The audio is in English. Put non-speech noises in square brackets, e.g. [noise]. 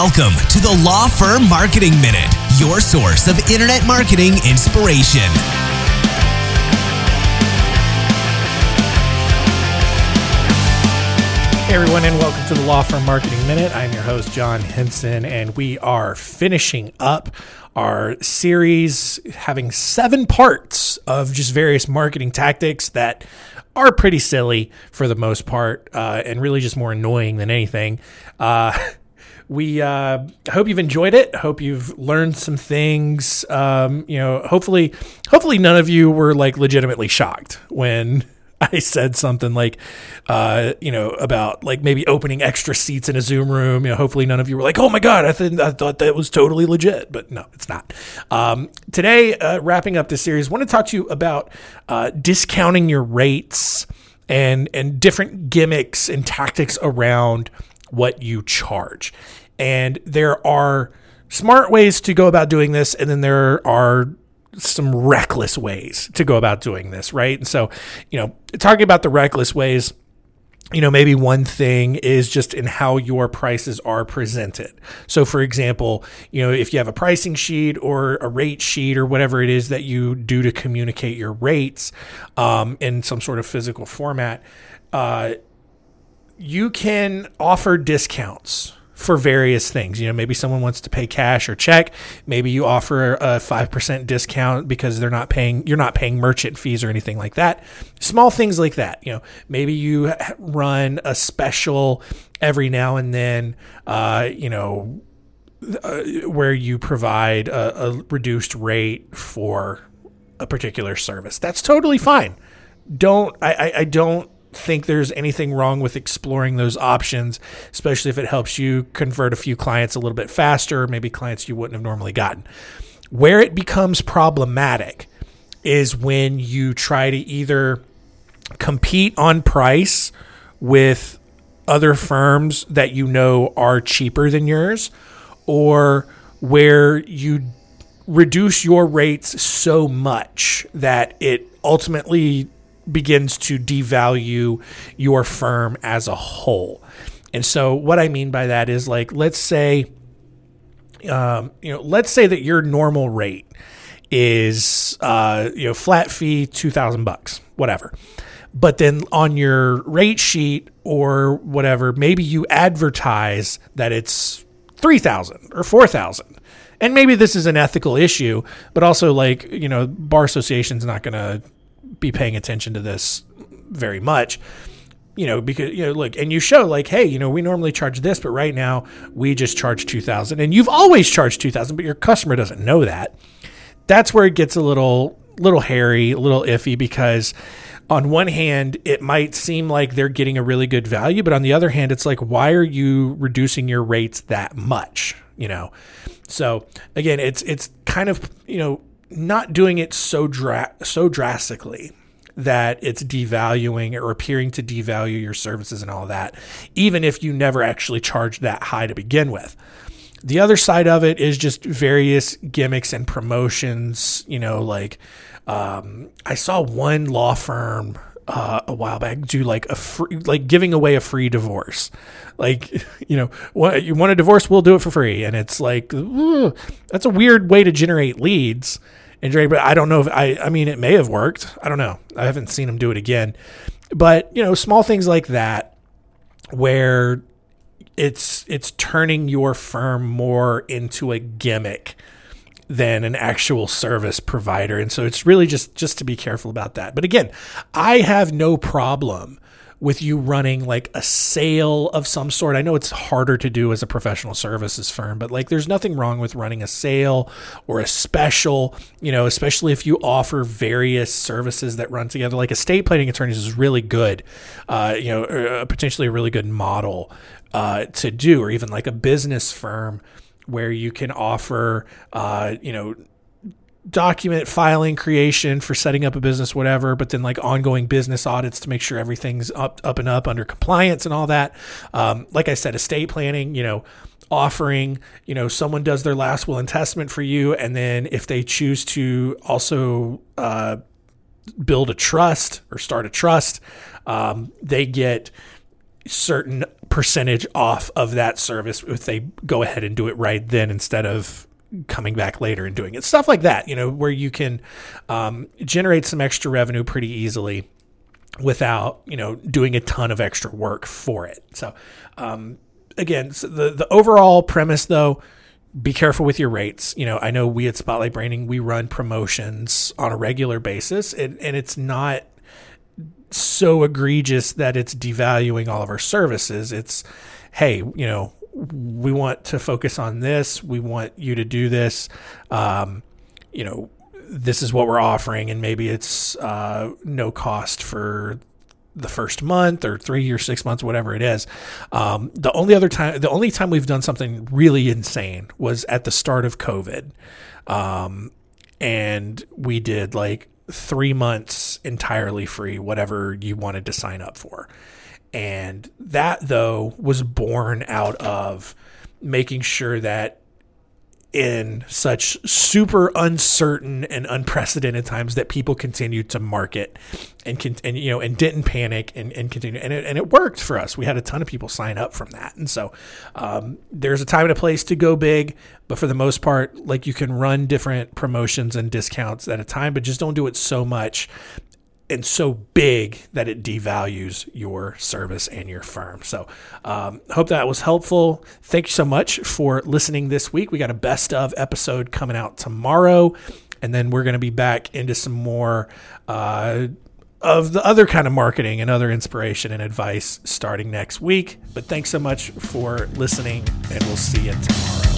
Welcome to the Law Firm Marketing Minute, your source of internet marketing inspiration. Hey everyone, and welcome to the Law Firm Marketing Minute. I'm your host, John Henson, and we are finishing up our series having seven parts of just various marketing tactics that are pretty silly for the most part uh, and really just more annoying than anything. Uh, [laughs] we uh, hope you've enjoyed it. Hope you've learned some things. Um, you know, hopefully, hopefully none of you were like legitimately shocked when [laughs] I said something like, uh, you know, about like maybe opening extra seats in a Zoom room. You know, hopefully none of you were like, "Oh my god, I think I thought that was totally legit," but no, it's not. Um, today, uh, wrapping up this series, I want to talk to you about uh, discounting your rates and and different gimmicks and tactics around what you charge. And there are smart ways to go about doing this, and then there are some reckless ways to go about doing this, right? And so, you know, talking about the reckless ways, you know, maybe one thing is just in how your prices are presented. So, for example, you know, if you have a pricing sheet or a rate sheet or whatever it is that you do to communicate your rates um, in some sort of physical format, uh, you can offer discounts for various things. You know, maybe someone wants to pay cash or check. Maybe you offer a 5% discount because they're not paying, you're not paying merchant fees or anything like that. Small things like that. You know, maybe you run a special every now and then, uh, you know, uh, where you provide a, a reduced rate for a particular service. That's totally fine. Don't, I, I, I don't think there's anything wrong with exploring those options, especially if it helps you convert a few clients a little bit faster, maybe clients you wouldn't have normally gotten. Where it becomes problematic is when you try to either compete on price with other firms that you know are cheaper than yours, or where you reduce your rates so much that it ultimately begins to devalue your firm as a whole. And so, what I mean by that is like, let's say, um, you know, let's say that your normal rate is, uh, you know, flat fee, 2000 bucks, whatever. But then on your rate sheet or whatever, maybe you advertise that it's 3000 or 4000 and maybe this is an ethical issue, but also like, you know, bar association's not going to be paying attention to this very much you know because you know look and you show like hey you know we normally charge this but right now we just charge 2000 and you've always charged 2000 but your customer doesn't know that. That's where it gets a little little hairy a little iffy because on one hand it might seem like they're getting a really good value but on the other hand it's like why are you reducing your rates that much you know? So again it's it's kind of you know not doing it so dra- so drastically that it's devaluing or appearing to devalue your services and all that, even if you never actually charged that high to begin with. The other side of it is just various gimmicks and promotions. You know, like um, I saw one law firm uh, a while back do like a free, like giving away a free divorce. Like, [laughs] you know, what you want a divorce, we'll do it for free. And it's like, that's a weird way to generate leads. And but I don't know if I, I mean, it may have worked. I don't know. I haven't seen him do it again. But, you know, small things like that where it's, it's turning your firm more into a gimmick than an actual service provider. And so it's really just just to be careful about that. But again, I have no problem with you running like a sale of some sort. I know it's harder to do as a professional services firm, but like there's nothing wrong with running a sale or a special, you know, especially if you offer various services that run together. Like estate planning attorneys is really good, uh, you know, uh, potentially a really good model uh, to do, or even like a business firm where you can offer, uh, you know, document filing creation for setting up a business, whatever, but then like ongoing business audits to make sure everything's up, up and up under compliance and all that. Um, like I said, estate planning, you know, offering, you know, someone does their last will and testament for you. And then if they choose to also, uh, build a trust or start a trust, um, they get, certain percentage off of that service if they go ahead and do it right then instead of coming back later and doing it. Stuff like that, you know, where you can um, generate some extra revenue pretty easily without, you know, doing a ton of extra work for it. So, um, again, so the, the overall premise though, be careful with your rates. You know, I know we at Spotlight Branding, we run promotions on a regular basis and, and it's not so egregious that it's devaluing all of our services. It's, hey, you know, we want to focus on this. We want you to do this. Um, you know, this is what we're offering, and maybe it's uh, no cost for the first month or three or six months, whatever it is. Um, the only other time, the only time we've done something really insane was at the start of COVID. Um, and we did like three months entirely free, whatever you wanted to sign up for. And that, though, was born out of making sure that in such super uncertain and unprecedented times that people continued to market and, and you know and didn't panic and, and continue. And it, and it worked for us. We had a ton of people sign up from that. And so um, there's a time and a place to go big but for the most part like you can run different promotions and discounts at a time but just don't do it so much and so big that it devalues your service and your firm. So, um, hope that was helpful. Thank you so much for listening this week. We got a best of episode coming out tomorrow, and then we're going to be back into some more. Uh, of the other kind of marketing and other inspiration and advice starting next week. But thanks so much for listening, and we'll see you tomorrow.